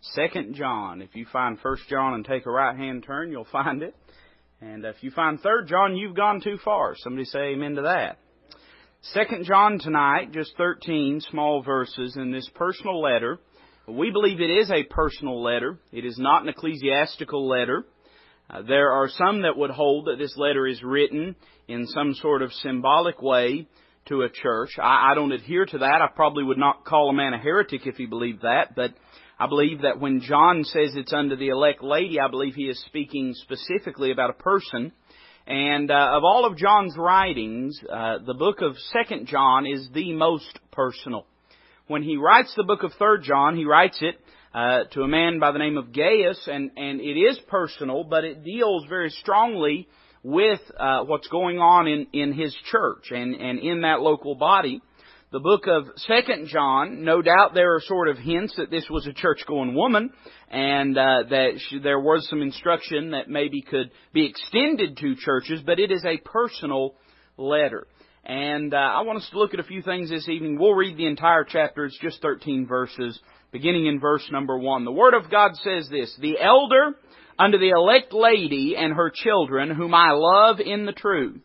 Second John. If you find First John and take a right hand turn, you'll find it. And if you find Third John, you've gone too far. Somebody say amen to that. Second John tonight, just 13 small verses in this personal letter. We believe it is a personal letter. It is not an ecclesiastical letter. Uh, there are some that would hold that this letter is written in some sort of symbolic way to a church. I, I don't adhere to that. I probably would not call a man a heretic if he believed that, but I believe that when John says it's unto the elect lady, I believe he is speaking specifically about a person. And uh, of all of John's writings, uh, the book of Second John is the most personal. When he writes the book of Third John, he writes it uh, to a man by the name of Gaius, and and it is personal, but it deals very strongly with uh, what's going on in in his church and and in that local body the book of Second John, no doubt there are sort of hints that this was a church-going woman, and uh, that she, there was some instruction that maybe could be extended to churches, but it is a personal letter. And uh, I want us to look at a few things this evening. We'll read the entire chapter. It's just 13 verses, beginning in verse number 1. The Word of God says this, The elder unto the elect lady and her children, whom I love in the truth,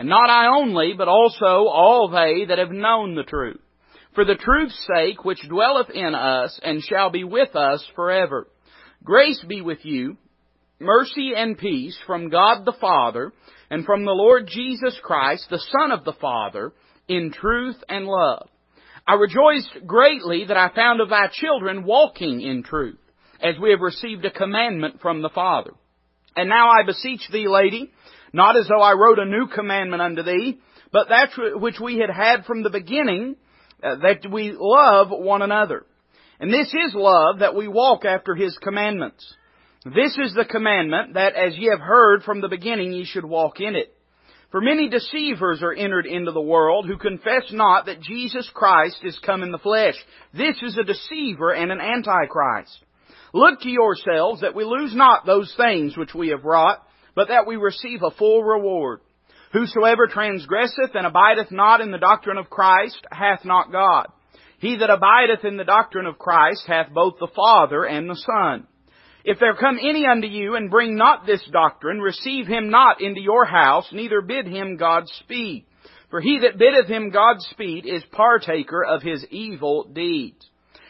and not I only, but also all they that have known the truth. For the truth's sake which dwelleth in us and shall be with us forever. Grace be with you, mercy and peace from God the Father and from the Lord Jesus Christ, the Son of the Father, in truth and love. I rejoiced greatly that I found of thy children walking in truth, as we have received a commandment from the Father. And now I beseech thee, lady, not as though I wrote a new commandment unto thee, but that which we had had from the beginning, uh, that we love one another. And this is love, that we walk after His commandments. This is the commandment, that as ye have heard from the beginning, ye should walk in it. For many deceivers are entered into the world, who confess not that Jesus Christ is come in the flesh. This is a deceiver and an antichrist. Look to yourselves that we lose not those things which we have wrought, but that we receive a full reward. Whosoever transgresseth and abideth not in the doctrine of Christ hath not God. He that abideth in the doctrine of Christ hath both the Father and the Son. If there come any unto you and bring not this doctrine, receive him not into your house, neither bid him Godspeed. For he that biddeth him Godspeed is partaker of his evil deeds.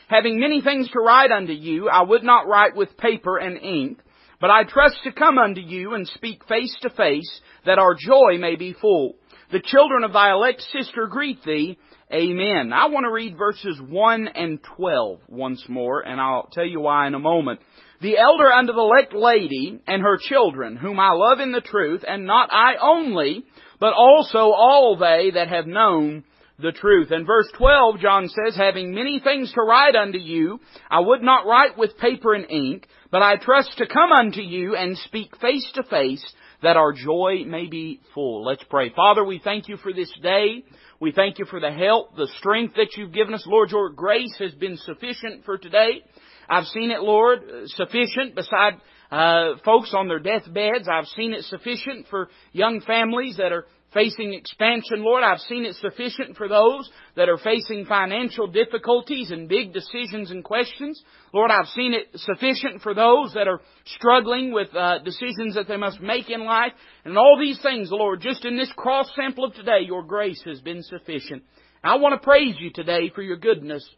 Having many things to write unto you, I would not write with paper and ink, but I trust to come unto you and speak face to face, that our joy may be full. The children of thy elect sister greet thee. Amen. I want to read verses 1 and 12 once more, and I'll tell you why in a moment. The elder unto the elect lady and her children, whom I love in the truth, and not I only, but also all they that have known the truth. In verse 12, John says, Having many things to write unto you, I would not write with paper and ink, but I trust to come unto you and speak face to face, that our joy may be full. Let's pray. Father, we thank you for this day. We thank you for the help, the strength that you've given us. Lord, your grace has been sufficient for today. I've seen it, Lord, sufficient beside uh, folks on their deathbeds. I've seen it sufficient for young families that are facing expansion, Lord. I've seen it sufficient for those that are facing financial difficulties and big decisions and questions. Lord, I've seen it sufficient for those that are struggling with uh, decisions that they must make in life. And all these things, Lord, just in this cross sample of today, your grace has been sufficient. I want to praise you today for your goodness.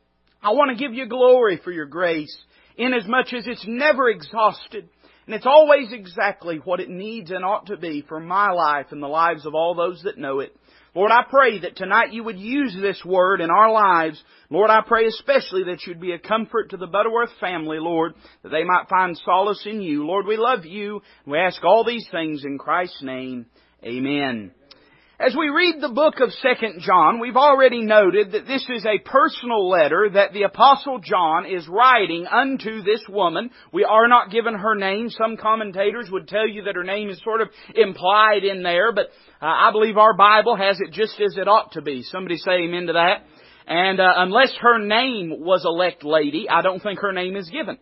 I want to give you glory for your grace, inasmuch as it's never exhausted. And it's always exactly what it needs and ought to be for my life and the lives of all those that know it. Lord, I pray that tonight you would use this word in our lives. Lord, I pray especially that you'd be a comfort to the Butterworth family, Lord, that they might find solace in you. Lord, we love you. We ask all these things in Christ's name. Amen. As we read the book of 2nd John, we've already noted that this is a personal letter that the apostle John is writing unto this woman. We are not given her name. Some commentators would tell you that her name is sort of implied in there, but uh, I believe our Bible has it just as it ought to be. Somebody say amen to that. And uh, unless her name was elect lady, I don't think her name is given.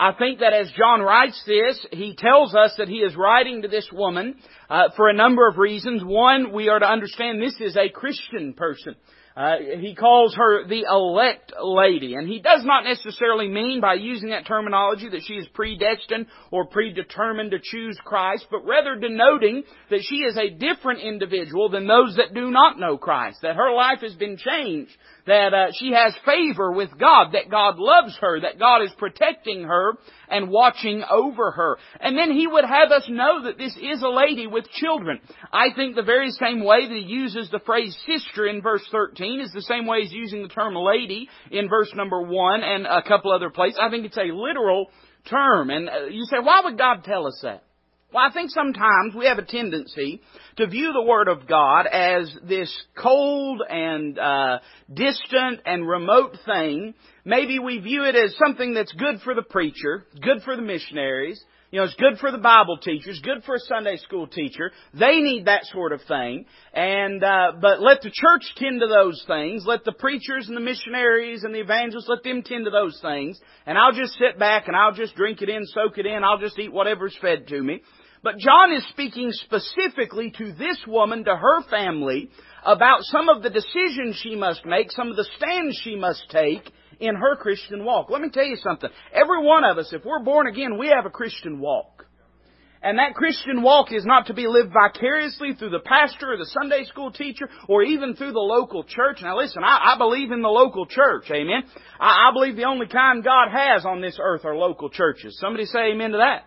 I think that as John writes this, he tells us that he is writing to this woman uh, for a number of reasons. One, we are to understand this is a Christian person. Uh, he calls her the elect lady, and he does not necessarily mean by using that terminology that she is predestined or predetermined to choose Christ, but rather denoting that she is a different individual than those that do not know Christ, that her life has been changed, that uh, she has favor with God, that God loves her, that God is protecting her and watching over her. And then he would have us know that this is a lady with children. I think the very same way that he uses the phrase sister in verse 13 is the same way he's using the term lady in verse number 1 and a couple other places. I think it's a literal term. And uh, you say, why would God tell us that? Well, I think sometimes we have a tendency to view the Word of God as this cold and uh, distant and remote thing. Maybe we view it as something that's good for the preacher, good for the missionaries, you know, it's good for the Bible teachers, good for a Sunday school teacher. They need that sort of thing. And, uh, but let the church tend to those things. Let the preachers and the missionaries and the evangelists, let them tend to those things. And I'll just sit back and I'll just drink it in, soak it in, I'll just eat whatever's fed to me. But John is speaking specifically to this woman, to her family, about some of the decisions she must make, some of the stands she must take in her Christian walk. Let me tell you something. Every one of us, if we're born again, we have a Christian walk. And that Christian walk is not to be lived vicariously through the pastor or the Sunday school teacher or even through the local church. Now listen, I, I believe in the local church, amen. I, I believe the only kind God has on this earth are local churches. Somebody say amen to that.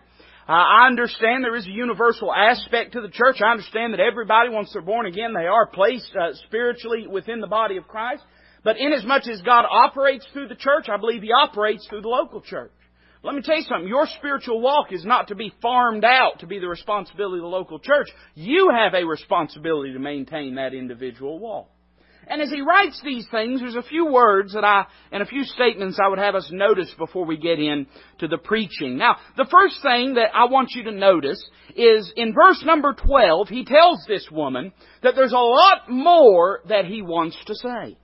Uh, I understand there is a universal aspect to the church. I understand that everybody, once they're born again, they are placed uh, spiritually within the body of Christ. But inasmuch as God operates through the church, I believe He operates through the local church. Let me tell you something. Your spiritual walk is not to be farmed out to be the responsibility of the local church. You have a responsibility to maintain that individual walk. And as he writes these things, there's a few words that I, and a few statements I would have us notice before we get into the preaching. Now, the first thing that I want you to notice is in verse number 12, he tells this woman that there's a lot more that he wants to say.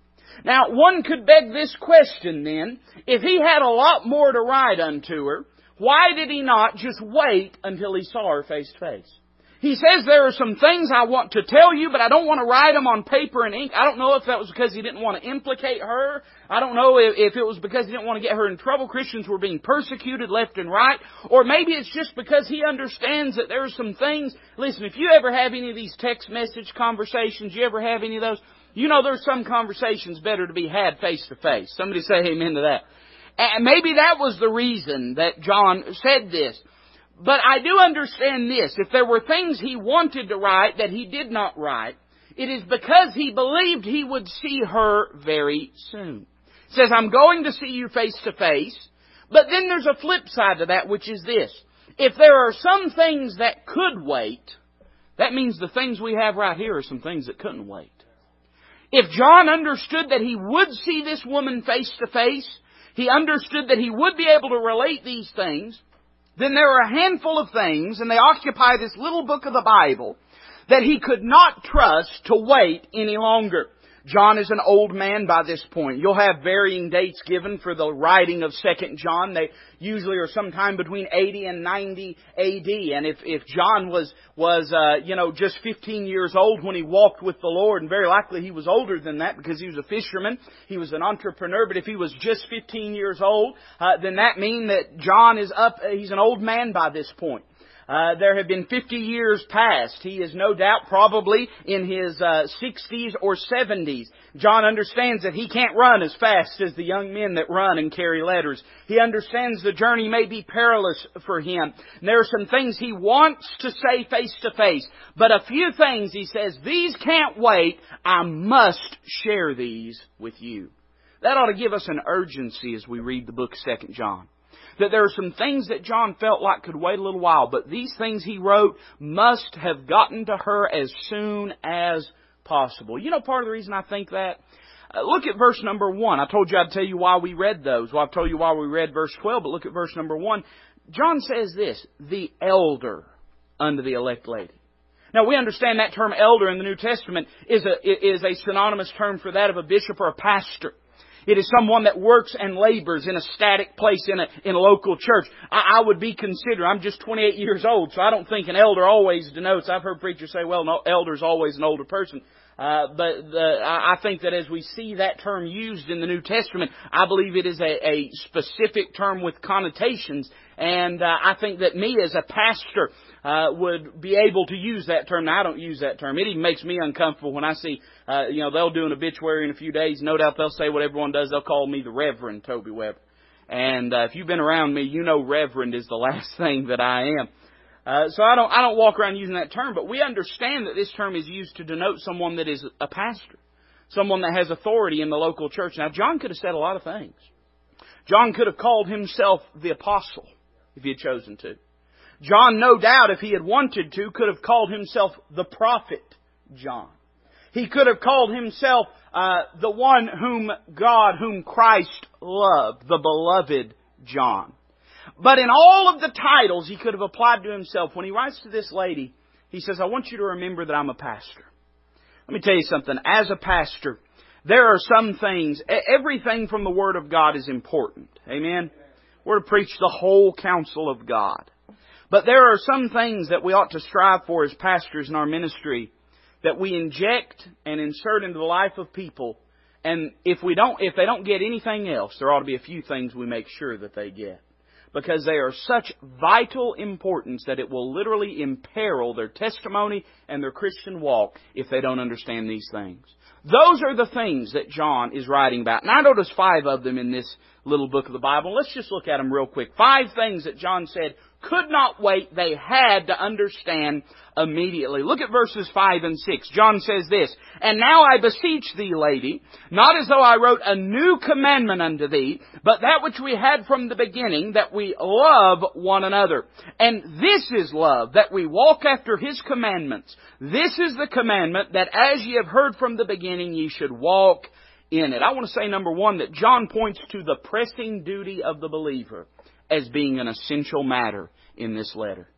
Now, one could beg this question then, if he had a lot more to write unto her, why did he not just wait until he saw her face to face? He says there are some things I want to tell you, but I don't want to write them on paper and ink. I don't know if that was because he didn't want to implicate her. I don't know if, it was because he didn't want to get her in trouble. Christians were being persecuted left and right. Or maybe it's just because he understands that there are some things. Listen, if you ever have any of these text message conversations, you ever have any of those, you know there's some conversations better to be had face to face. Somebody say amen to that. And maybe that was the reason that John said this. But I do understand this. If there were things he wanted to write that he did not write, it is because he believed he would see her very soon. He says, I'm going to see you face to face. But then there's a flip side to that, which is this. If there are some things that could wait, that means the things we have right here are some things that couldn't wait. If John understood that he would see this woman face to face, he understood that he would be able to relate these things, then there are a handful of things, and they occupy this little book of the Bible, that he could not trust to wait any longer. John is an old man by this point. You'll have varying dates given for the writing of Second John. They usually are sometime between 80 and 90 AD. And if, if John was, was, uh, you know, just 15 years old when he walked with the Lord, and very likely he was older than that because he was a fisherman, he was an entrepreneur, but if he was just 15 years old, uh, then that means that John is up, he's an old man by this point. Uh, there have been 50 years past. He is no doubt probably in his uh, 60s or 70s. John understands that he can't run as fast as the young men that run and carry letters. He understands the journey may be perilous for him. And there are some things he wants to say face to face, but a few things he says, these can't wait. I must share these with you. That ought to give us an urgency as we read the book Second John that there are some things that John felt like could wait a little while, but these things he wrote must have gotten to her as soon as possible. You know part of the reason I think that? Uh, look at verse number one. I told you I'd tell you why we read those. Well, I've told you why we read verse 12, but look at verse number one. John says this, the elder unto the elect lady. Now we understand that term elder in the New Testament is a, is a synonymous term for that of a bishop or a pastor. It is someone that works and labors in a static place in a, in a local church. I, I would be considered, I'm just 28 years old, so I don't think an elder always denotes, I've heard preachers say, well, no, elder's always an older person. Uh, but the, I think that as we see that term used in the New Testament, I believe it is a, a specific term with connotations, and uh, I think that me as a pastor uh, would be able to use that term. Now I don't use that term. It even makes me uncomfortable when I see, uh, you know, they'll do an obituary in a few days. No doubt they'll say what everyone does. They'll call me the Reverend Toby Webb. And uh, if you've been around me, you know Reverend is the last thing that I am. Uh, so I don't I don't walk around using that term, but we understand that this term is used to denote someone that is a pastor, someone that has authority in the local church. Now John could have said a lot of things. John could have called himself the apostle if he had chosen to. John, no doubt, if he had wanted to, could have called himself the prophet John. He could have called himself uh, the one whom God, whom Christ loved, the beloved John. But in all of the titles he could have applied to himself, when he writes to this lady, he says, I want you to remember that I'm a pastor. Let me tell you something. As a pastor, there are some things, everything from the Word of God is important. Amen? We're to preach the whole counsel of God. But there are some things that we ought to strive for as pastors in our ministry that we inject and insert into the life of people. And if we don't, if they don't get anything else, there ought to be a few things we make sure that they get because they are such vital importance that it will literally imperil their testimony and their Christian walk if they don't understand these things. Those are the things that John is writing about. And I notice five of them in this little book of the Bible. Let's just look at them real quick. Five things that John said could not wait. They had to understand immediately. Look at verses 5 and 6. John says this, And now I beseech thee, lady, not as though I wrote a new commandment unto thee, but that which we had from the beginning, that we love one another. And this is love, that we walk after his commandments. This is the commandment, that as ye have heard from the beginning, ye should walk in it. I want to say, number one, that John points to the pressing duty of the believer as being an essential matter in this letter.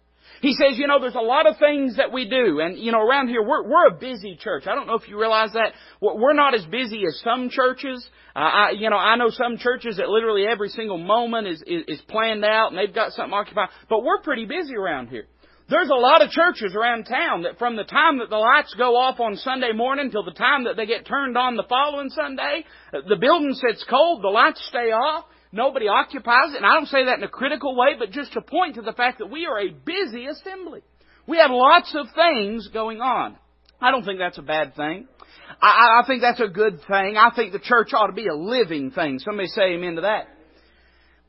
He says, you know, there's a lot of things that we do, and you know, around here we're we're a busy church. I don't know if you realize that we're not as busy as some churches. Uh, I, you know, I know some churches that literally every single moment is, is is planned out and they've got something occupied, but we're pretty busy around here. There's a lot of churches around town that from the time that the lights go off on Sunday morning till the time that they get turned on the following Sunday, the building sits cold, the lights stay off. Nobody occupies it. And I don't say that in a critical way, but just to point to the fact that we are a busy assembly. We have lots of things going on. I don't think that's a bad thing. I, I think that's a good thing. I think the church ought to be a living thing. Somebody say amen to that.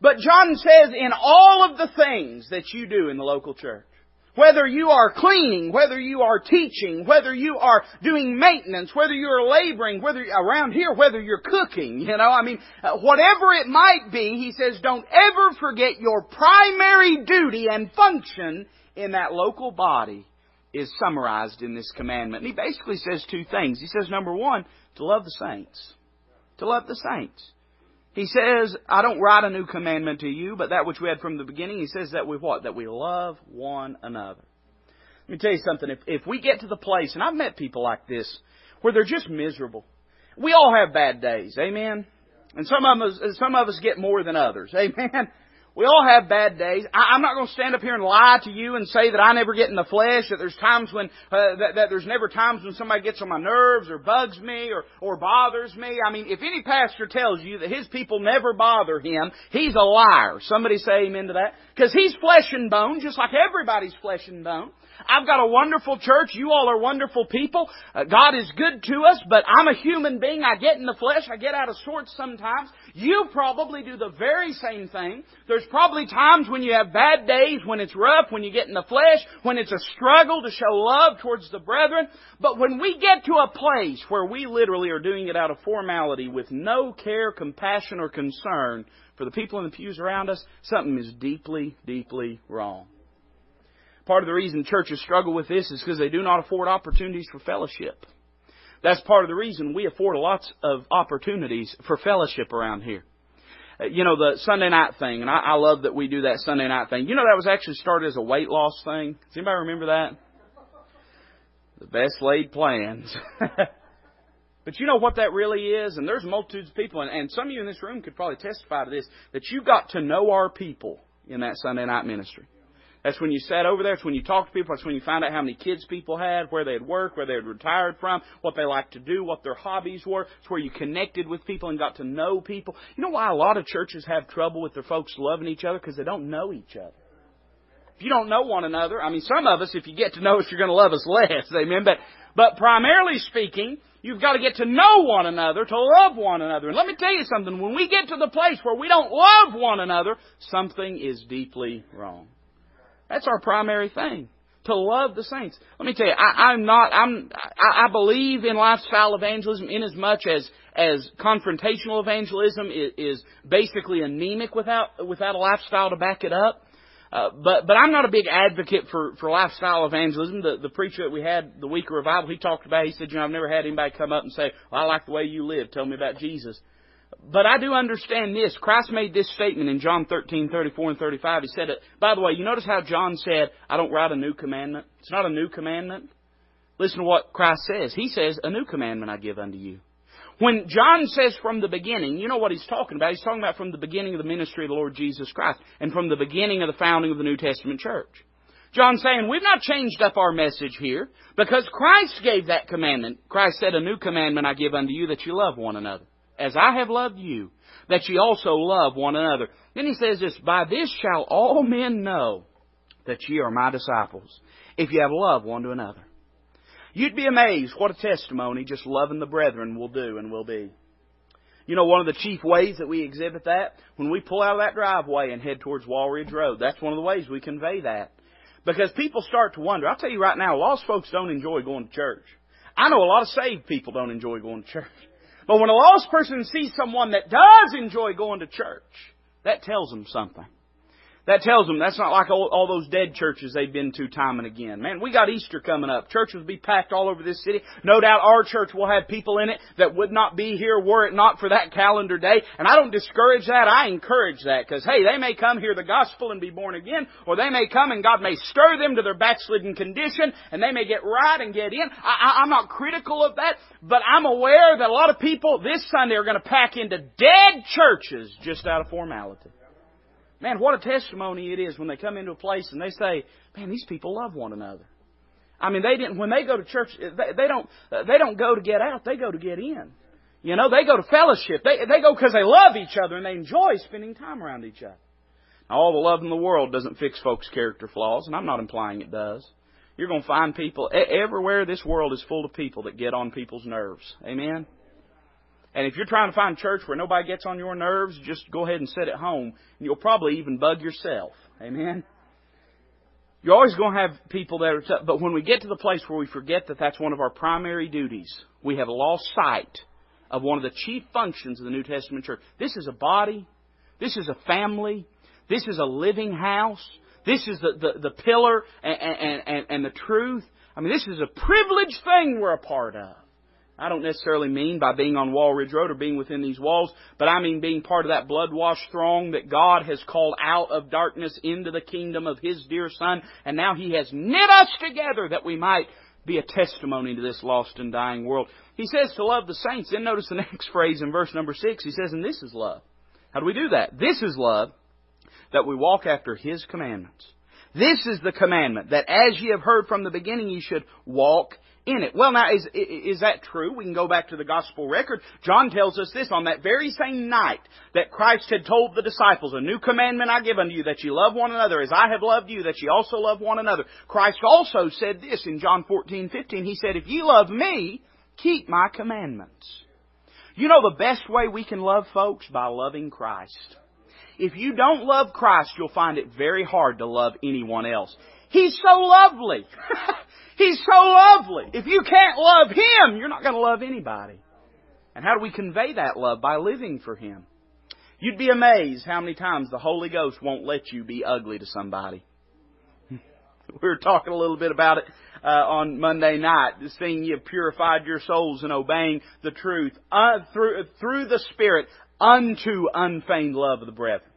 But John says in all of the things that you do in the local church, whether you are cleaning, whether you are teaching, whether you are doing maintenance, whether you are laboring, whether around here, whether you're cooking, you know, I mean, uh, whatever it might be, he says, don't ever forget your primary duty and function in that local body is summarized in this commandment. And he basically says two things. He says, number one, to love the saints. To love the saints. He says, I don't write a new commandment to you, but that which we had from the beginning. He says that we what? That we love one another. Let me tell you something. If, if we get to the place, and I've met people like this, where they're just miserable. We all have bad days. Amen? And some of us, some of us get more than others. Amen? We all have bad days. I, am not going to stand up here and lie to you and say that I never get in the flesh. That there's times when uh, that, that there's never times when somebody gets on my nerves or bugs me or or bothers me. I mean, if any pastor tells you that his people never bother him, he's a liar. Somebody say amen to that because he's flesh and bone, just like everybody's flesh and bone. I've got a wonderful church. You all are wonderful people. Uh, God is good to us, but I'm a human being. I get in the flesh. I get out of sorts sometimes. You probably do the very same thing. There's probably times when you have bad days, when it's rough, when you get in the flesh, when it's a struggle to show love towards the brethren. But when we get to a place where we literally are doing it out of formality with no care, compassion, or concern for the people in the pews around us, something is deeply, deeply wrong. Part of the reason churches struggle with this is because they do not afford opportunities for fellowship. That's part of the reason we afford lots of opportunities for fellowship around here. Uh, you know, the Sunday night thing, and I, I love that we do that Sunday night thing. You know, that was actually started as a weight loss thing. Does anybody remember that? The best laid plans. But you know what that really is? And there's multitudes of people, and, and some of you in this room could probably testify to this, that you got to know our people in that Sunday night ministry. That's when you sat over there. It's when you talked to people. That's when you found out how many kids people had, where they had worked, where they had retired from, what they liked to do, what their hobbies were. It's where you connected with people and got to know people. You know why a lot of churches have trouble with their folks loving each other? Because they don't know each other. If you don't know one another, I mean, some of us, if you get to know us, you're going to love us less. Amen. But, but primarily speaking, You've got to get to know one another to love one another. And let me tell you something, when we get to the place where we don't love one another, something is deeply wrong. That's our primary thing. To love the saints. Let me tell you, I, I'm not, I'm, I, I believe in lifestyle evangelism in as much as, as confrontational evangelism is, is basically anemic without, without a lifestyle to back it up. Uh, but but I'm not a big advocate for for lifestyle evangelism. The the preacher that we had the week of revival, he talked about. He said, you know, I've never had anybody come up and say, well, I like the way you live. Tell me about Jesus. But I do understand this. Christ made this statement in John 13, 34 and 35. He said it. By the way, you notice how John said, I don't write a new commandment? It's not a new commandment. Listen to what Christ says. He says, a new commandment I give unto you. When John says from the beginning, you know what he's talking about. He's talking about from the beginning of the ministry of the Lord Jesus Christ and from the beginning of the founding of the New Testament church. John's saying, we've not changed up our message here because Christ gave that commandment. Christ said, a new commandment I give unto you that you love one another as I have loved you, that ye also love one another. Then he says this, By this shall all men know that ye are my disciples, if ye have love one to another. You'd be amazed what a testimony just loving the brethren will do and will be. You know, one of the chief ways that we exhibit that, when we pull out of that driveway and head towards Walridge Road, that's one of the ways we convey that. Because people start to wonder. I'll tell you right now, lost folks don't enjoy going to church. I know a lot of saved people don't enjoy going to church. But when a lost person sees someone that does enjoy going to church, that tells them something. That tells them that's not like all, all, those dead churches they've been to time and again. Man, we got Easter coming up. Churches will be packed all over this city. No doubt our church will have people in it that would not be here were it not for that calendar day. And I don't discourage that. I encourage that because, hey, they may come hear the gospel and be born again, or they may come and God may stir them to their backslidden condition and they may get right and get in. I, I, I'm not critical of that, but I'm aware that a lot of people this Sunday are going to pack into dead churches just out of formality. Man, what a testimony it is when they come into a place and they say, "Man, these people love one another." I mean, they didn't. When they go to church, they, they don't. They don't go to get out. They go to get in. You know, they go to fellowship. They they go because they love each other and they enjoy spending time around each other. Now, all the love in the world doesn't fix folks' character flaws, and I'm not implying it does. You're going to find people everywhere. This world is full of people that get on people's nerves. Amen. And if you're trying to find church where nobody gets on your nerves, just go ahead and sit at home, and you'll probably even bug yourself. Amen. You're always going to have people that are tough, but when we get to the place where we forget that that's one of our primary duties, we have lost sight of one of the chief functions of the New Testament church. This is a body. This is a family. This is a living house. This is the, the, the pillar and, and, and, and the truth. I mean, this is a privileged thing we're a part of. I don't necessarily mean by being on Walridge Road or being within these walls, but I mean being part of that blood washed throng that God has called out of darkness into the kingdom of His dear Son, and now He has knit us together that we might be a testimony to this lost and dying world. He says to love the saints. Then notice the next phrase in verse number six. He says, and this is love. How do we do that? This is love, that we walk after His commandments. This is the commandment, that as ye have heard from the beginning, ye should walk in it. Well, now, is, is that true? We can go back to the gospel record. John tells us this on that very same night that Christ had told the disciples, A new commandment I give unto you, that ye love one another as I have loved you, that ye also love one another. Christ also said this in John 14, 15. He said, If ye love me, keep my commandments. You know the best way we can love folks? By loving Christ. If you don't love Christ, you'll find it very hard to love anyone else. He's so lovely. He's so lovely. If you can't love Him, you're not going to love anybody. And how do we convey that love? By living for Him. You'd be amazed how many times the Holy Ghost won't let you be ugly to somebody. we were talking a little bit about it uh, on Monday night, seeing you have purified your souls in obeying the truth uh, through through the Spirit unto unfeigned love of the brethren.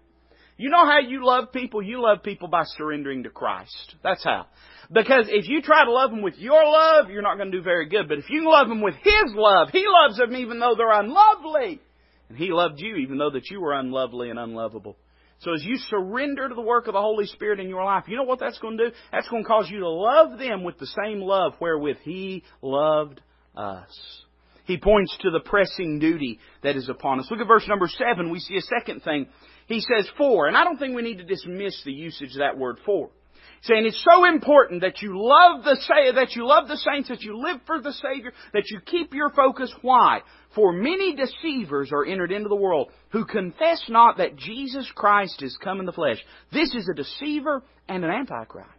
You know how you love people? You love people by surrendering to Christ. That's how. Because if you try to love them with your love, you're not going to do very good. But if you love them with His love, He loves them even though they're unlovely. And He loved you even though that you were unlovely and unlovable. So as you surrender to the work of the Holy Spirit in your life, you know what that's going to do? That's going to cause you to love them with the same love wherewith He loved us. He points to the pressing duty that is upon us. Look at verse number seven. We see a second thing. He says for, and I don't think we need to dismiss the usage of that word for saying it's so important that you love the that you love the saints, that you live for the Savior, that you keep your focus. Why? For many deceivers are entered into the world who confess not that Jesus Christ is come in the flesh. This is a deceiver and an antichrist.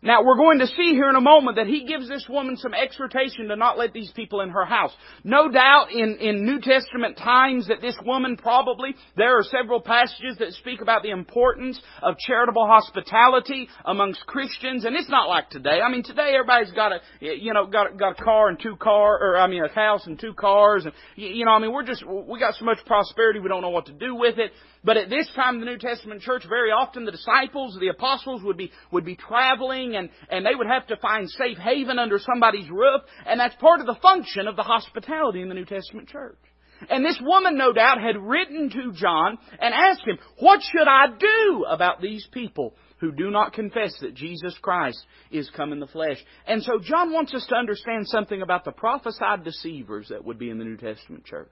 Now, we're going to see here in a moment that he gives this woman some exhortation to not let these people in her house. No doubt in, in New Testament times that this woman probably, there are several passages that speak about the importance of charitable hospitality amongst Christians, and it's not like today. I mean, today everybody's got a, you know, got, got a car and two car, or I mean a house and two cars, and, you know, I mean, we're just, we got so much prosperity we don't know what to do with it. But at this time in the New Testament church, very often the disciples, the apostles would be, would be traveling and, and they would have to find safe haven under somebody's roof. And that's part of the function of the hospitality in the New Testament church. And this woman, no doubt, had written to John and asked him, what should I do about these people who do not confess that Jesus Christ is come in the flesh? And so John wants us to understand something about the prophesied deceivers that would be in the New Testament church.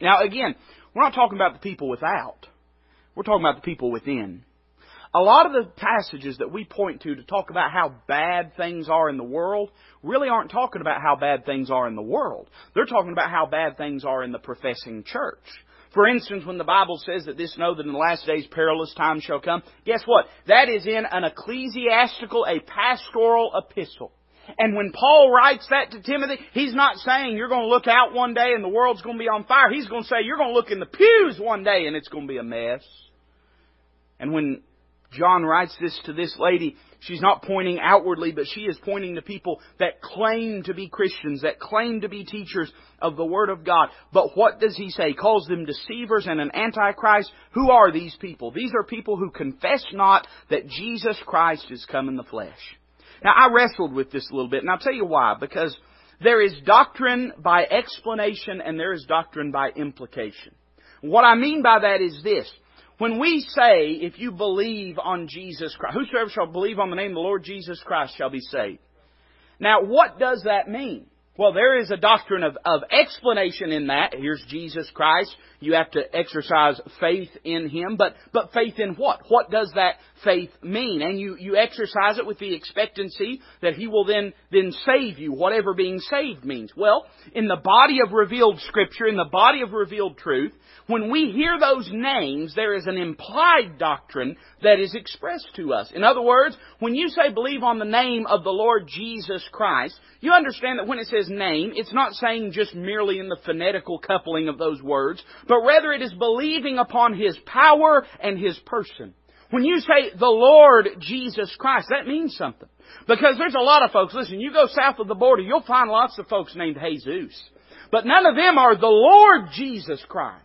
Now again, we're not talking about the people without. We're talking about the people within. A lot of the passages that we point to to talk about how bad things are in the world really aren't talking about how bad things are in the world. They're talking about how bad things are in the professing church. For instance, when the Bible says that this know that in the last days perilous times shall come, guess what? That is in an ecclesiastical, a pastoral epistle. And when Paul writes that to Timothy, he's not saying you're going to look out one day and the world's going to be on fire. He's going to say you're going to look in the pews one day and it's going to be a mess. And when John writes this to this lady, she's not pointing outwardly, but she is pointing to people that claim to be Christians, that claim to be teachers of the Word of God. But what does he say? He calls them deceivers and an antichrist. Who are these people? These are people who confess not that Jesus Christ is come in the flesh. Now, I wrestled with this a little bit, and I'll tell you why. Because there is doctrine by explanation and there is doctrine by implication. What I mean by that is this. When we say, if you believe on Jesus Christ, whosoever shall believe on the name of the Lord Jesus Christ shall be saved. Now, what does that mean? Well, there is a doctrine of, of explanation in that. Here's Jesus Christ. You have to exercise faith in Him. But, but faith in what? What does that faith mean? And you, you exercise it with the expectancy that He will then, then save you, whatever being saved means. Well, in the body of revealed Scripture, in the body of revealed truth, when we hear those names, there is an implied doctrine that is expressed to us. In other words, when you say believe on the name of the Lord Jesus Christ, you understand that when it says name, it's not saying just merely in the phonetical coupling of those words, but rather it is believing upon His power and His person. When you say the Lord Jesus Christ, that means something. Because there's a lot of folks, listen, you go south of the border, you'll find lots of folks named Jesus. But none of them are the Lord Jesus Christ.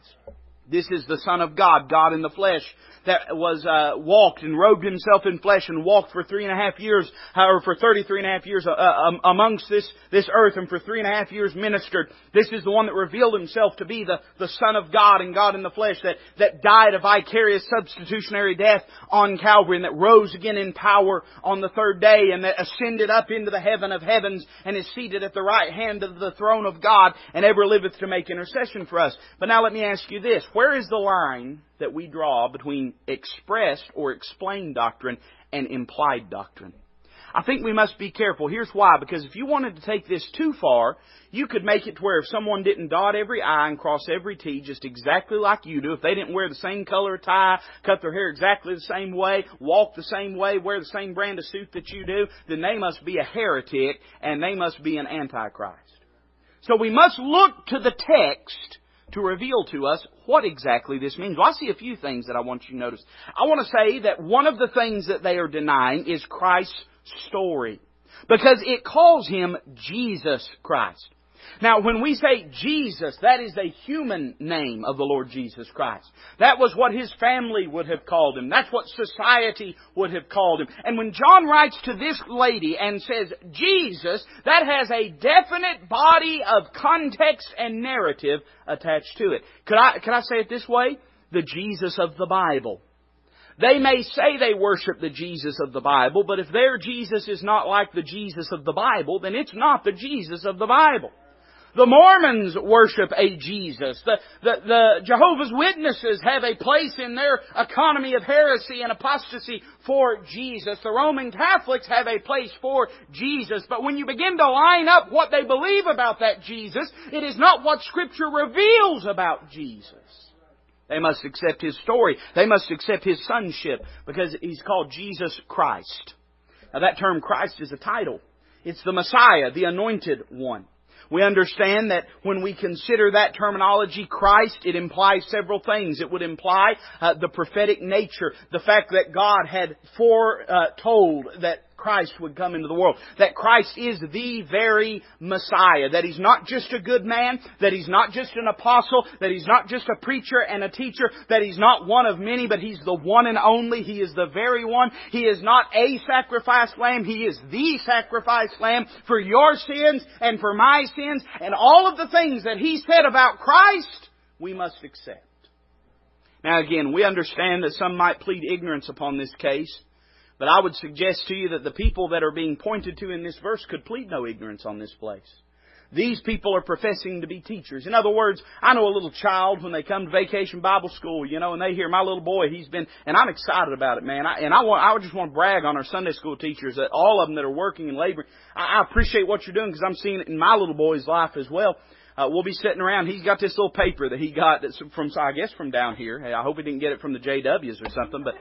This is the Son of God, God in the flesh, that was uh, walked and robed himself in flesh and walked for three and a half years, or for thirty-three and a half years uh, um, amongst this this earth, and for three and a half years ministered. This is the one that revealed himself to be the the Son of God and God in the flesh that that died a vicarious substitutionary death on Calvary and that rose again in power on the third day and that ascended up into the heaven of heavens and is seated at the right hand of the throne of God and ever liveth to make intercession for us. But now let me ask you this: Where is the line? That we draw between expressed or explained doctrine and implied doctrine. I think we must be careful. Here's why. Because if you wanted to take this too far, you could make it to where if someone didn't dot every I and cross every T just exactly like you do, if they didn't wear the same color tie, cut their hair exactly the same way, walk the same way, wear the same brand of suit that you do, then they must be a heretic and they must be an antichrist. So we must look to the text to reveal to us what exactly this means. Well, I see a few things that I want you to notice. I want to say that one of the things that they are denying is Christ's story. Because it calls him Jesus Christ. Now, when we say Jesus, that is the human name of the Lord Jesus Christ. That was what his family would have called him. That's what society would have called him. And when John writes to this lady and says Jesus, that has a definite body of context and narrative attached to it. Could I, could I say it this way? The Jesus of the Bible. They may say they worship the Jesus of the Bible, but if their Jesus is not like the Jesus of the Bible, then it's not the Jesus of the Bible. The Mormons worship a Jesus. The, the, the, Jehovah's Witnesses have a place in their economy of heresy and apostasy for Jesus. The Roman Catholics have a place for Jesus. But when you begin to line up what they believe about that Jesus, it is not what Scripture reveals about Jesus. They must accept His story. They must accept His sonship because He's called Jesus Christ. Now that term Christ is a title. It's the Messiah, the anointed one. We understand that when we consider that terminology, Christ, it implies several things. It would imply uh, the prophetic nature, the fact that God had foretold that Christ would come into the world. That Christ is the very Messiah. That He's not just a good man. That He's not just an apostle. That He's not just a preacher and a teacher. That He's not one of many, but He's the one and only. He is the very one. He is not a sacrifice lamb. He is the sacrifice lamb for your sins and for my sins. And all of the things that He said about Christ, we must accept. Now again, we understand that some might plead ignorance upon this case. But I would suggest to you that the people that are being pointed to in this verse could plead no ignorance on this place. These people are professing to be teachers. In other words, I know a little child when they come to vacation Bible school, you know, and they hear my little boy, he's been, and I'm excited about it, man. I, and I want, I just want to brag on our Sunday school teachers that all of them that are working and laboring. I, I appreciate what you're doing because I'm seeing it in my little boy's life as well. Uh, we'll be sitting around. He's got this little paper that he got that's from, I guess, from down here. I hope he didn't get it from the JWs or something, but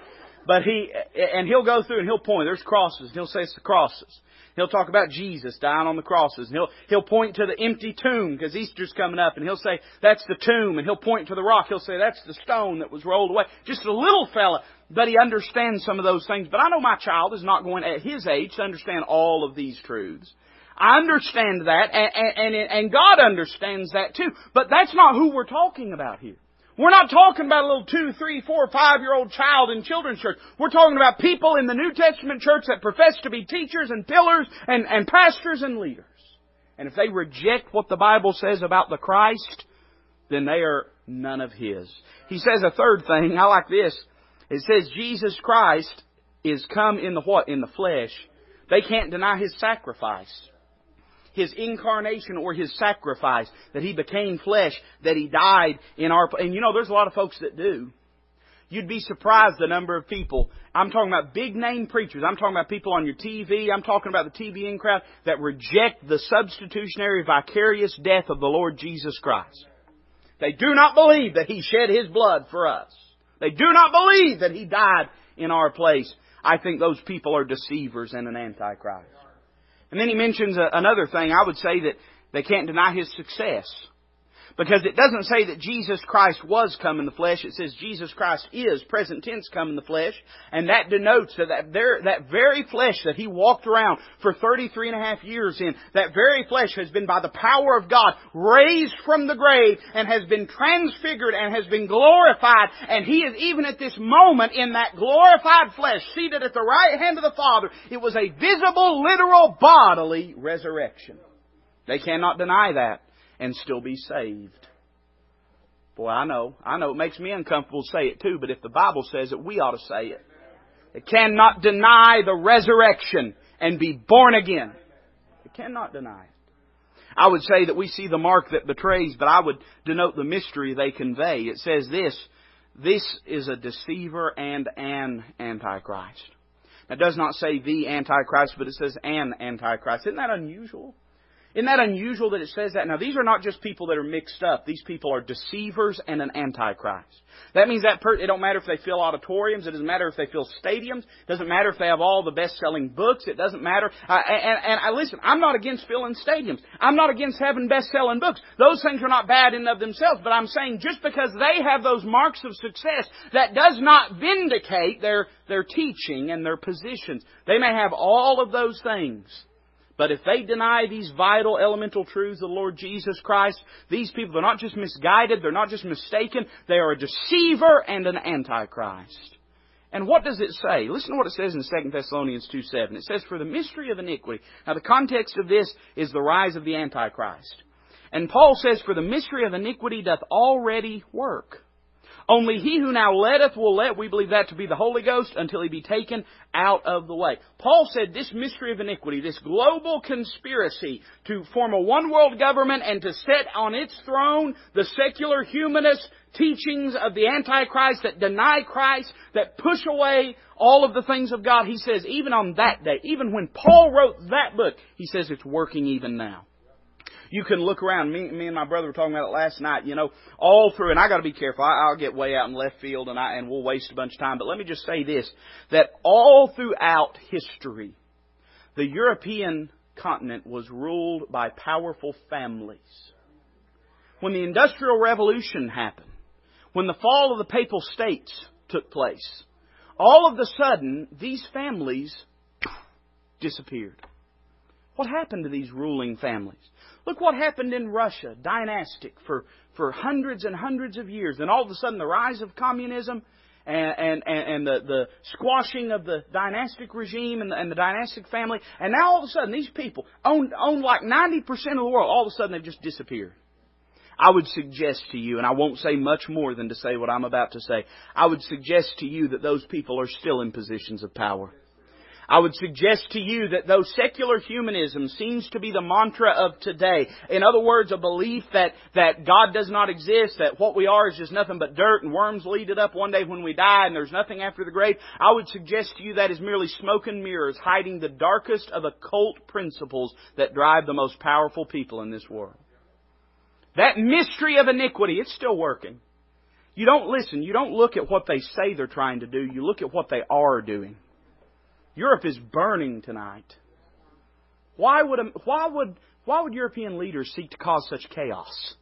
but he, and he'll go through and he'll point, there's crosses, and he'll say it's the crosses. He'll talk about Jesus dying on the crosses, and he'll, he'll point to the empty tomb, because Easter's coming up, and he'll say, that's the tomb, and he'll point to the rock, he'll say, that's the stone that was rolled away. Just a little fella, but he understands some of those things. But I know my child is not going at his age to understand all of these truths. I understand that, and, and, and God understands that too. But that's not who we're talking about here. We're not talking about a little two, three, four, five year old child in children's church. We're talking about people in the New Testament church that profess to be teachers and pillars and, and pastors and leaders. And if they reject what the Bible says about the Christ, then they are none of His. He says a third thing. I like this. It says Jesus Christ is come in the what? In the flesh. They can't deny His sacrifice his incarnation or his sacrifice, that he became flesh, that he died in our, and you know, there's a lot of folks that do. You'd be surprised the number of people. I'm talking about big name preachers. I'm talking about people on your TV. I'm talking about the TBN crowd that reject the substitutionary vicarious death of the Lord Jesus Christ. They do not believe that He shed His blood for us. They do not believe that He died in our place. I think those people are deceivers and an antichrist. And then he mentions another thing. I would say that they can't deny his success. Because it doesn't say that Jesus Christ was come in the flesh. It says Jesus Christ is, present tense, come in the flesh. And that denotes that that, there, that very flesh that He walked around for 33 and a half years in, that very flesh has been by the power of God raised from the grave and has been transfigured and has been glorified. And He is even at this moment in that glorified flesh, seated at the right hand of the Father. It was a visible, literal, bodily resurrection. They cannot deny that and still be saved. Boy, I know, I know it makes me uncomfortable to say it too, but if the Bible says it, we ought to say it. It cannot deny the resurrection and be born again. It cannot deny it. I would say that we see the mark that betrays, but I would denote the mystery they convey. It says this, this is a deceiver and an antichrist. It does not say the antichrist, but it says an antichrist. Isn't that unusual? Isn't that unusual that it says that? Now, these are not just people that are mixed up. These people are deceivers and an antichrist. That means that per- it don't matter if they fill auditoriums. It doesn't matter if they fill stadiums. It doesn't matter if they have all the best-selling books. It doesn't matter. Uh, and, and I listen. I'm not against filling stadiums. I'm not against having best-selling books. Those things are not bad in of themselves. But I'm saying just because they have those marks of success, that does not vindicate their their teaching and their positions. They may have all of those things. But if they deny these vital elemental truths of the Lord Jesus Christ, these people are not just misguided, they're not just mistaken, they are a deceiver and an antichrist. And what does it say? Listen to what it says in 2 Thessalonians 2 7. It says, For the mystery of iniquity. Now the context of this is the rise of the Antichrist. And Paul says, For the mystery of iniquity doth already work. Only he who now letteth will let, we believe that to be the Holy Ghost, until he be taken out of the way. Paul said this mystery of iniquity, this global conspiracy to form a one world government and to set on its throne the secular humanist teachings of the Antichrist that deny Christ, that push away all of the things of God. He says even on that day, even when Paul wrote that book, he says it's working even now. You can look around. Me, me and my brother were talking about it last night. You know, all through, and I got to be careful. I, I'll get way out in left field, and I and we'll waste a bunch of time. But let me just say this: that all throughout history, the European continent was ruled by powerful families. When the Industrial Revolution happened, when the fall of the Papal States took place, all of a sudden these families disappeared. What happened to these ruling families? Look what happened in Russia, dynastic for, for hundreds and hundreds of years. Then all of a sudden the rise of communism and, and, and the, the squashing of the dynastic regime and the, and the dynastic family. And now all of a sudden these people own, own like 90% of the world. All of a sudden they've just disappeared. I would suggest to you, and I won't say much more than to say what I'm about to say, I would suggest to you that those people are still in positions of power. I would suggest to you that though secular humanism seems to be the mantra of today, in other words, a belief that, that God does not exist, that what we are is just nothing but dirt and worms lead it up one day when we die and there's nothing after the grave, I would suggest to you that is merely smoke and mirrors hiding the darkest of occult principles that drive the most powerful people in this world. That mystery of iniquity, it's still working. You don't listen, you don't look at what they say they're trying to do, you look at what they are doing. Europe is burning tonight. Why would, why would, why would European leaders seek to cause such chaos?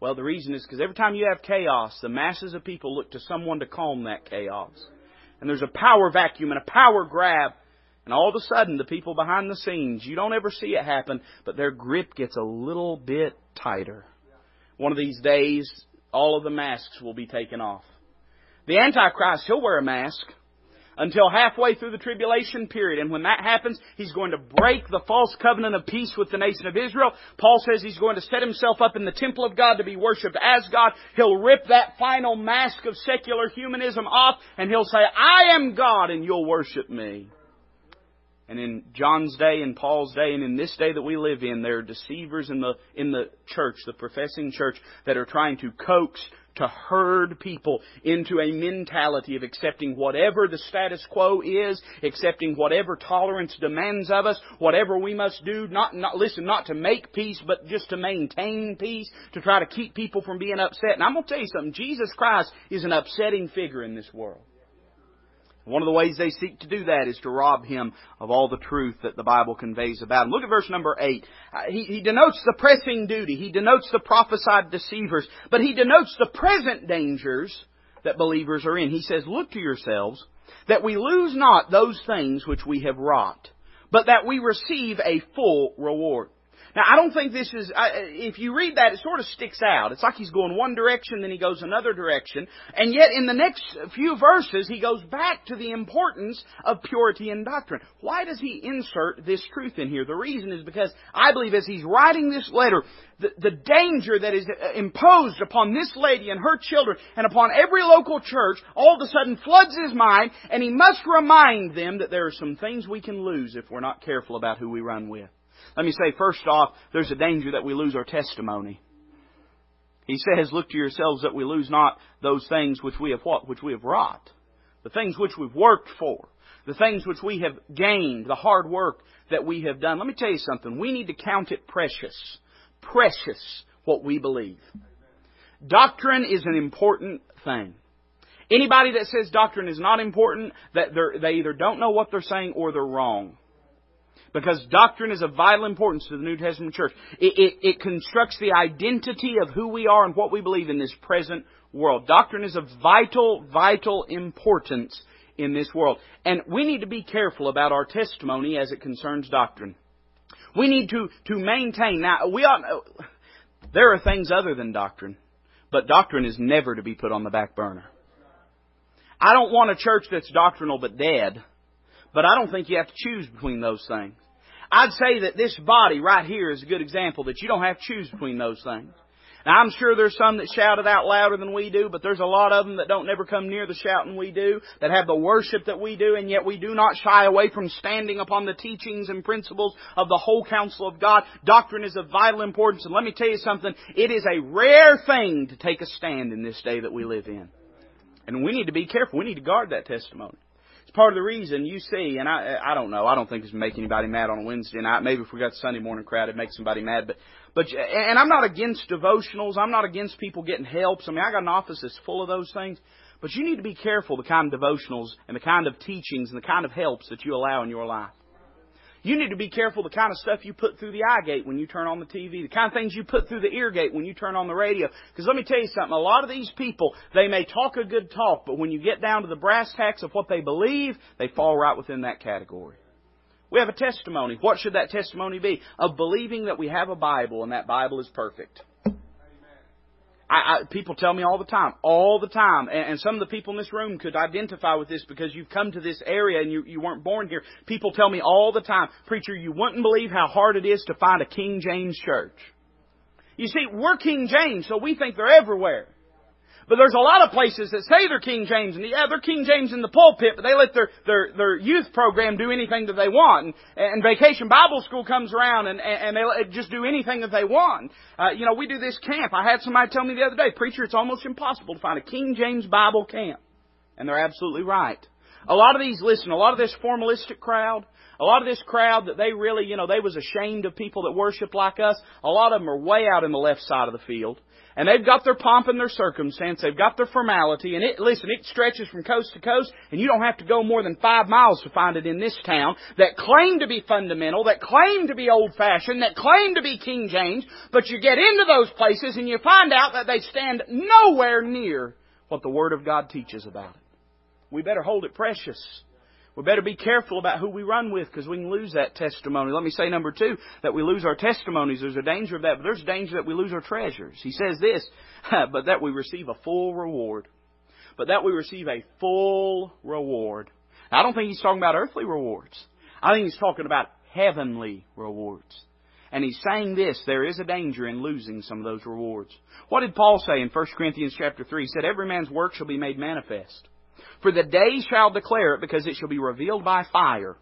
Well, the reason is because every time you have chaos, the masses of people look to someone to calm that chaos. And there's a power vacuum and a power grab. And all of a sudden, the people behind the scenes, you don't ever see it happen, but their grip gets a little bit tighter. One of these days, all of the masks will be taken off. The Antichrist, he'll wear a mask until halfway through the tribulation period. And when that happens, he's going to break the false covenant of peace with the nation of Israel. Paul says he's going to set himself up in the temple of God to be worshipped as God. He'll rip that final mask of secular humanism off and he'll say, I am God and you'll worship me. And in John's day and Paul's day and in this day that we live in, there are deceivers in the, in the church, the professing church, that are trying to coax to herd people into a mentality of accepting whatever the status quo is, accepting whatever tolerance demands of us, whatever we must do, not, not, listen, not to make peace, but just to maintain peace, to try to keep people from being upset. And I'm going to tell you something, Jesus Christ is an upsetting figure in this world. One of the ways they seek to do that is to rob him of all the truth that the Bible conveys about him. Look at verse number 8. Uh, he, he denotes the pressing duty. He denotes the prophesied deceivers. But he denotes the present dangers that believers are in. He says, Look to yourselves that we lose not those things which we have wrought, but that we receive a full reward. Now, I don't think this is, if you read that, it sort of sticks out. It's like he's going one direction, then he goes another direction. And yet, in the next few verses, he goes back to the importance of purity in doctrine. Why does he insert this truth in here? The reason is because I believe as he's writing this letter, the, the danger that is uh, imposed upon this lady and her children and upon every local church all of a sudden floods his mind, and he must remind them that there are some things we can lose if we're not careful about who we run with. Let me say, first off, there's a danger that we lose our testimony. He says, look to yourselves that we lose not those things which we have what? Which we have wrought. The things which we've worked for. The things which we have gained. The hard work that we have done. Let me tell you something. We need to count it precious. Precious what we believe. Doctrine is an important thing. Anybody that says doctrine is not important, that they either don't know what they're saying or they're wrong. Because doctrine is of vital importance to the New Testament church. It, it, it, constructs the identity of who we are and what we believe in this present world. Doctrine is of vital, vital importance in this world. And we need to be careful about our testimony as it concerns doctrine. We need to, to maintain. Now, we ought, there are things other than doctrine, but doctrine is never to be put on the back burner. I don't want a church that's doctrinal but dead. But I don't think you have to choose between those things. I'd say that this body right here is a good example that you don't have to choose between those things. Now I'm sure there's some that shout it out louder than we do, but there's a lot of them that don't never come near the shouting we do, that have the worship that we do, and yet we do not shy away from standing upon the teachings and principles of the whole counsel of God. Doctrine is of vital importance, and let me tell you something, it is a rare thing to take a stand in this day that we live in. And we need to be careful. We need to guard that testimony. It's part of the reason you see, and I, I don't know, I don't think it's make anybody mad on a Wednesday night. Maybe if we got Sunday morning crowd, it makes somebody mad. But, but, and I'm not against devotionals. I'm not against people getting helps. I mean, I got an office that's full of those things. But you need to be careful the kind of devotionals and the kind of teachings and the kind of helps that you allow in your life. You need to be careful the kind of stuff you put through the eye gate when you turn on the TV, the kind of things you put through the ear gate when you turn on the radio. Because let me tell you something, a lot of these people, they may talk a good talk, but when you get down to the brass tacks of what they believe, they fall right within that category. We have a testimony. What should that testimony be? Of believing that we have a Bible and that Bible is perfect. I, I, people tell me all the time, all the time, and, and some of the people in this room could identify with this because you've come to this area and you, you weren't born here. People tell me all the time, preacher, you wouldn't believe how hard it is to find a King James church. You see, we're King James, so we think they're everywhere. But there's a lot of places that say they're King James, and yeah, they're King James in the pulpit, but they let their their their youth program do anything that they want, and, and Vacation Bible School comes around, and and they just do anything that they want. Uh, you know, we do this camp. I had somebody tell me the other day, preacher, it's almost impossible to find a King James Bible camp, and they're absolutely right. A lot of these, listen, a lot of this formalistic crowd, a lot of this crowd that they really, you know, they was ashamed of people that worship like us. A lot of them are way out in the left side of the field. And they've got their pomp and their circumstance. They've got their formality. And it, listen, it stretches from coast to coast. And you don't have to go more than five miles to find it in this town that claim to be fundamental, that claim to be old fashioned, that claim to be King James. But you get into those places and you find out that they stand nowhere near what the Word of God teaches about it. We better hold it precious. We better be careful about who we run with because we can lose that testimony. Let me say number two, that we lose our testimonies. There's a danger of that, but there's a danger that we lose our treasures. He says this, but that we receive a full reward. But that we receive a full reward. Now, I don't think he's talking about earthly rewards. I think he's talking about heavenly rewards. And he's saying this, there is a danger in losing some of those rewards. What did Paul say in 1 Corinthians chapter 3? He said, Every man's work shall be made manifest. For the day shall declare it, because it shall be revealed by fire.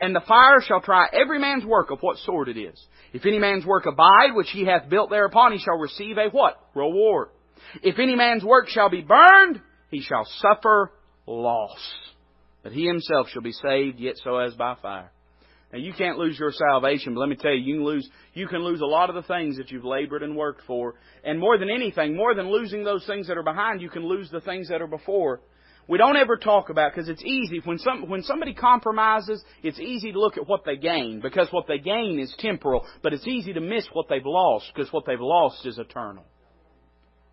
And the fire shall try every man's work of what sort it is. If any man's work abide, which he hath built thereupon, he shall receive a what? Reward. If any man's work shall be burned, he shall suffer loss. But he himself shall be saved, yet so as by fire. Now you can't lose your salvation, but let me tell you, you can lose, you can lose a lot of the things that you've labored and worked for. And more than anything, more than losing those things that are behind, you can lose the things that are before. We don't ever talk about because it's easy when some when somebody compromises, it's easy to look at what they gain because what they gain is temporal, but it's easy to miss what they've lost because what they've lost is eternal.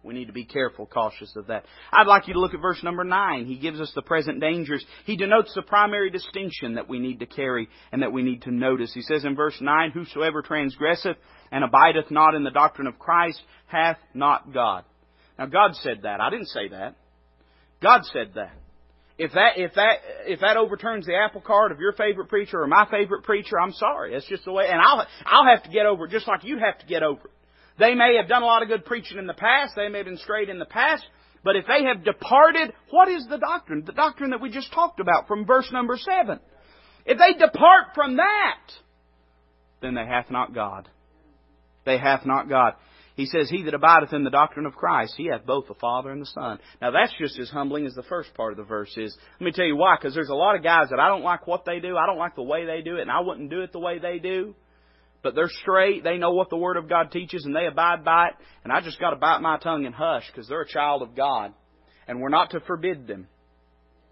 We need to be careful, cautious of that. I'd like you to look at verse number 9. He gives us the present dangers. He denotes the primary distinction that we need to carry and that we need to notice. He says in verse 9, Whosoever transgresseth and abideth not in the doctrine of Christ hath not God. Now God said that. I didn't say that. God said that. If that if that if that overturns the apple cart of your favorite preacher or my favorite preacher, I'm sorry. That's just the way. And I'll I'll have to get over it just like you have to get over it. They may have done a lot of good preaching in the past. They may have been straight in the past. But if they have departed, what is the doctrine? The doctrine that we just talked about from verse number seven. If they depart from that, then they hath not God. They hath not God. He says, He that abideth in the doctrine of Christ, he hath both the Father and the Son. Now that's just as humbling as the first part of the verse is. Let me tell you why, because there's a lot of guys that I don't like what they do, I don't like the way they do it, and I wouldn't do it the way they do. But they're straight, they know what the Word of God teaches, and they abide by it, and I just gotta bite my tongue and hush, because they're a child of God. And we're not to forbid them.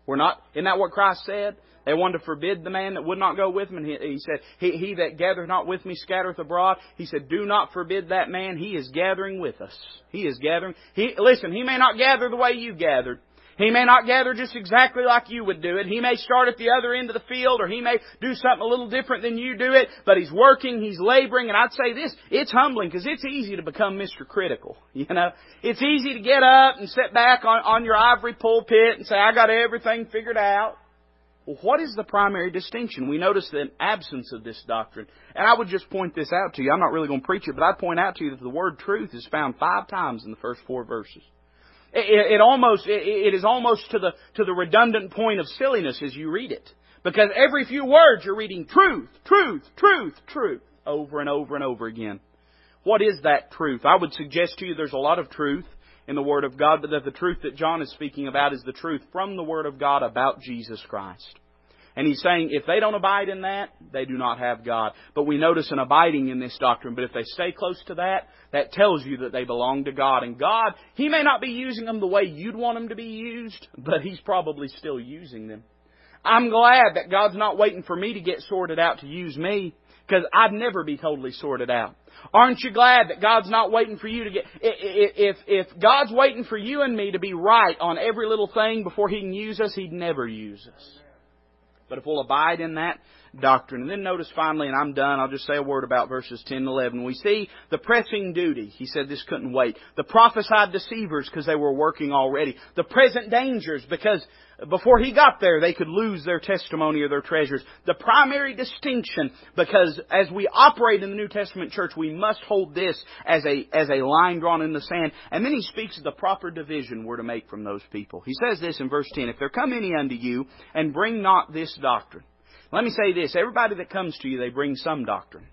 We're not, isn't that what Christ said? They wanted to forbid the man that would not go with him. And he, he said, he, he that gathereth not with me scattereth abroad. He said, do not forbid that man. He is gathering with us. He is gathering. He, listen, he may not gather the way you gathered. He may not gather just exactly like you would do it. He may start at the other end of the field or he may do something a little different than you do it, but he's working, he's laboring, and I'd say this, it's humbling because it's easy to become Mr. Critical. You know, it's easy to get up and sit back on, on your ivory pulpit and say, I got everything figured out. Well, what is the primary distinction? We notice the absence of this doctrine. And I would just point this out to you. I'm not really going to preach it, but I'd point out to you that the word truth is found five times in the first four verses. It, it almost, it, it is almost to the, to the redundant point of silliness as you read it. Because every few words you're reading truth, truth, truth, truth, over and over and over again. What is that truth? I would suggest to you there's a lot of truth in the Word of God, but that the truth that John is speaking about is the truth from the Word of God about Jesus Christ. And he's saying if they don't abide in that, they do not have God. But we notice an abiding in this doctrine. But if they stay close to that, that tells you that they belong to God. And God, He may not be using them the way you'd want them to be used, but He's probably still using them. I'm glad that God's not waiting for me to get sorted out to use me, because I'd never be totally sorted out. Aren't you glad that God's not waiting for you to get, if, if God's waiting for you and me to be right on every little thing before He can use us, He'd never use us. But if we'll abide in that doctrine. And then notice finally, and I'm done, I'll just say a word about verses 10 and 11. We see the pressing duty. He said this couldn't wait. The prophesied deceivers because they were working already. The present dangers because before he got there, they could lose their testimony or their treasures. The primary distinction, because as we operate in the New Testament church, we must hold this as a, as a line drawn in the sand. And then he speaks of the proper division we're to make from those people. He says this in verse 10, If there come any unto you, and bring not this doctrine. Let me say this, everybody that comes to you, they bring some doctrine.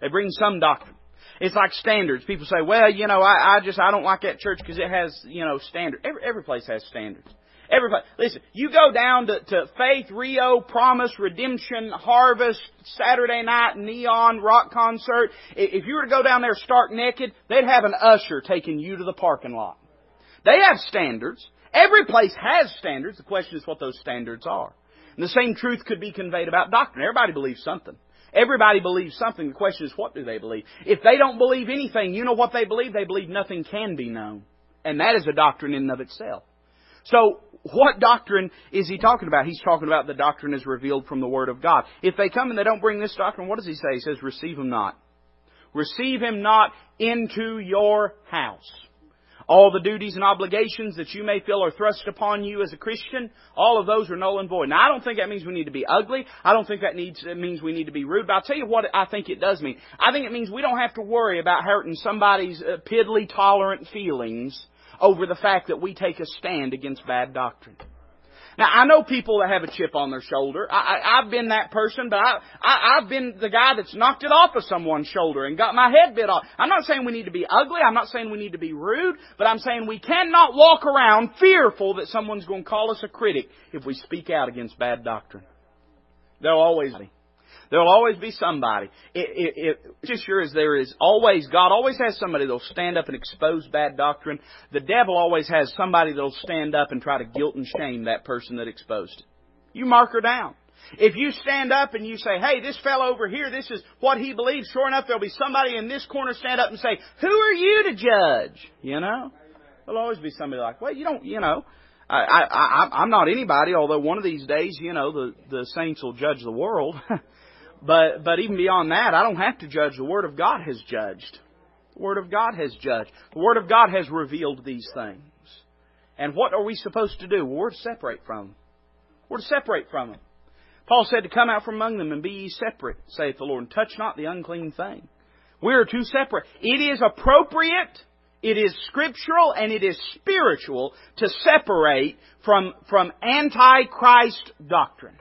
They bring some doctrine. It's like standards. People say, well, you know, I, I just, I don't like that church because it has, you know, standards. Every, every place has standards. Everybody, listen, you go down to, to Faith, Rio, Promise, Redemption, Harvest, Saturday night, Neon, rock concert. If you were to go down there stark naked, they'd have an usher taking you to the parking lot. They have standards. Every place has standards. The question is what those standards are. And the same truth could be conveyed about doctrine. Everybody believes something. Everybody believes something. The question is, what do they believe? If they don't believe anything, you know what they believe? They believe nothing can be known. And that is a doctrine in and of itself. So, what doctrine is he talking about? He's talking about the doctrine as revealed from the Word of God. If they come and they don't bring this doctrine, what does he say? He says, receive him not. Receive him not into your house. All the duties and obligations that you may feel are thrust upon you as a Christian, all of those are null and void. Now, I don't think that means we need to be ugly. I don't think that needs, it means we need to be rude. But I'll tell you what I think it does mean. I think it means we don't have to worry about hurting somebody's uh, piddly tolerant feelings over the fact that we take a stand against bad doctrine. Now I know people that have a chip on their shoulder. I, I, I've been that person, but I, I, I've been the guy that's knocked it off of someone's shoulder and got my head bit off. I'm not saying we need to be ugly. I'm not saying we need to be rude, but I'm saying we cannot walk around fearful that someone's going to call us a critic if we speak out against bad doctrine. There'll always be. There'll always be somebody. It, it, it, just sure as there is always, God always has somebody that'll stand up and expose bad doctrine. The devil always has somebody that'll stand up and try to guilt and shame that person that exposed it. You mark her down. If you stand up and you say, hey, this fellow over here, this is what he believes, sure enough, there'll be somebody in this corner stand up and say, who are you to judge? You know? There'll always be somebody like, well, you don't, you know, I, I, I, I'm not anybody, although one of these days, you know, the, the saints will judge the world. But, but even beyond that, I don't have to judge. The Word of God has judged. The Word of God has judged. The Word of God has revealed these things. And what are we supposed to do? Well, we're to separate from them. We're to separate from them. Paul said to come out from among them and be ye separate, saith the Lord, and touch not the unclean thing. We are to separate. It is appropriate, it is scriptural, and it is spiritual to separate from, from antichrist doctrine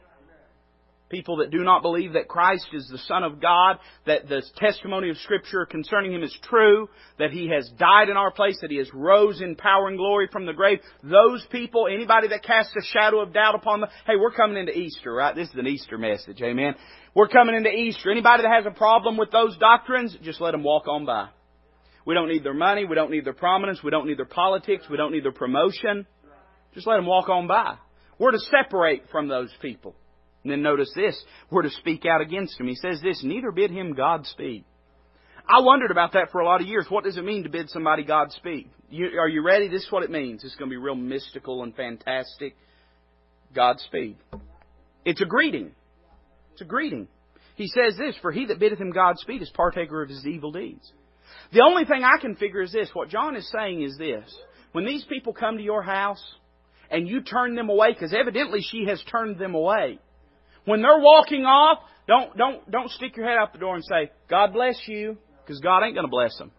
people that do not believe that Christ is the Son of God, that the testimony of Scripture concerning Him is true, that He has died in our place, that He has rose in power and glory from the grave. Those people, anybody that casts a shadow of doubt upon them, hey, we're coming into Easter, right? This is an Easter message, amen. We're coming into Easter. Anybody that has a problem with those doctrines, just let them walk on by. We don't need their money, we don't need their prominence, we don't need their politics, we don't need their promotion. Just let them walk on by. We're to separate from those people. And then notice this, we're to speak out against him. He says this, neither bid him Godspeed. I wondered about that for a lot of years. What does it mean to bid somebody Godspeed? You, are you ready? This is what it means. It's going to be real mystical and fantastic. Godspeed. It's a greeting. It's a greeting. He says this, for he that biddeth him Godspeed is partaker of his evil deeds. The only thing I can figure is this. What John is saying is this. When these people come to your house, and you turn them away because evidently she has turned them away. When they're walking off, don't, don't, don't stick your head out the door and say, God bless you, because God ain't going to bless them.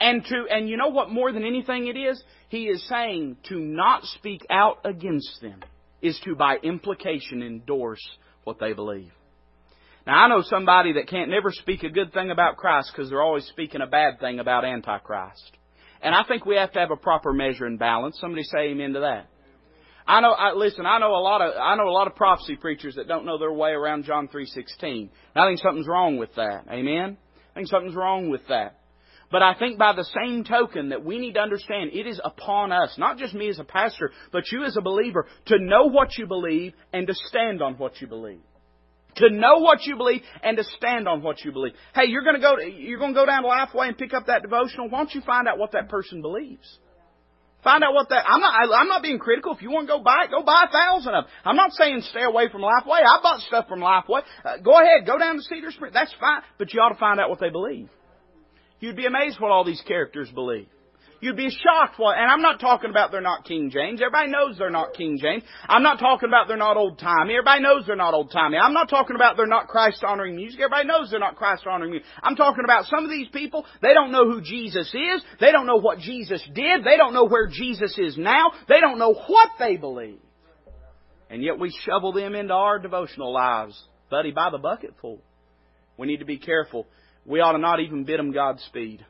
And to, and you know what more than anything it is? He is saying to not speak out against them is to by implication endorse what they believe. Now I know somebody that can't never speak a good thing about Christ because they're always speaking a bad thing about Antichrist. And I think we have to have a proper measure and balance. Somebody say amen to that. I know. I, listen, I know a lot of I know a lot of prophecy preachers that don't know their way around John three sixteen. I think something's wrong with that. Amen. I think something's wrong with that. But I think by the same token that we need to understand it is upon us, not just me as a pastor, but you as a believer, to know what you believe and to stand on what you believe. To know what you believe and to stand on what you believe. Hey, you're going to go, you're going to go down to Lifeway and pick up that devotional. Why don't you find out what that person believes? Find out what that. I'm not. I'm not being critical. If you want to go buy it, go buy a thousand of them. I'm not saying stay away from Lifeway. I bought stuff from Lifeway. Uh, go ahead, go down to Cedar Springs. That's fine. But you ought to find out what they believe. You'd be amazed what all these characters believe. You'd be shocked what, and I'm not talking about they're not King James. Everybody knows they're not King James. I'm not talking about they're not old timey. Everybody knows they're not old timey. I'm not talking about they're not Christ honoring music. Everybody knows they're not Christ honoring music. I'm talking about some of these people, they don't know who Jesus is. They don't know what Jesus did. They don't know where Jesus is now. They don't know what they believe. And yet we shovel them into our devotional lives, buddy, by the bucketful. We need to be careful. We ought to not even bid them Godspeed.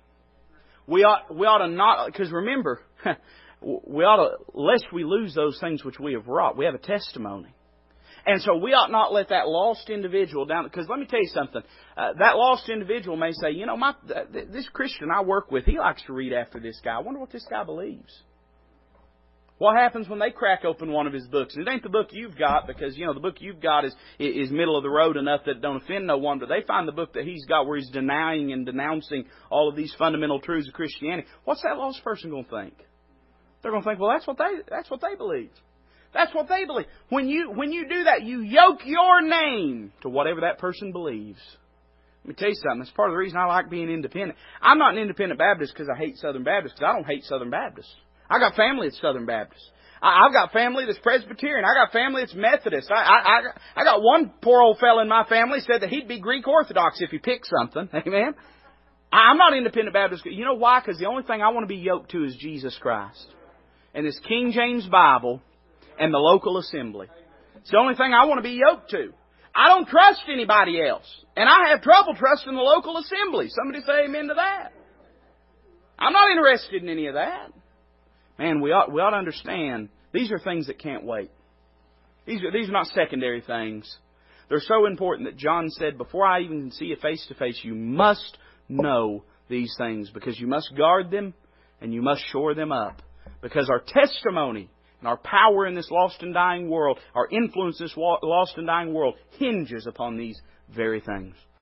We ought, we ought to not, because remember, we ought to, lest we lose those things which we have wrought, we have a testimony. And so we ought not let that lost individual down, because let me tell you something. Uh, that lost individual may say, you know, my, this Christian I work with, he likes to read after this guy. I wonder what this guy believes. What happens when they crack open one of his books? And it ain't the book you've got because, you know, the book you've got is, is middle of the road enough that don't offend no one, but they find the book that he's got where he's denying and denouncing all of these fundamental truths of Christianity. What's that lost person going to think? They're going to think, well, that's what they, that's what they believe. That's what they believe. When you, when you do that, you yoke your name to whatever that person believes. Let me tell you something. That's part of the reason I like being independent. I'm not an independent Baptist because I hate Southern Baptists, I don't hate Southern Baptists. I got family that's Southern Baptist. I, I've got family that's Presbyterian. I got family that's Methodist. I, I, I, I got one poor old fellow in my family said that he'd be Greek Orthodox if he picked something. Amen. I'm not independent Baptist. You know why? Because the only thing I want to be yoked to is Jesus Christ. And this King James Bible and the local assembly. It's the only thing I want to be yoked to. I don't trust anybody else. And I have trouble trusting the local assembly. Somebody say amen to that. I'm not interested in any of that. Man, we ought, we ought to understand these are things that can't wait. These are, these are not secondary things. They're so important that John said, before I even see you face to face, you must know these things because you must guard them and you must shore them up. Because our testimony and our power in this lost and dying world, our influence in this lost and dying world hinges upon these very things.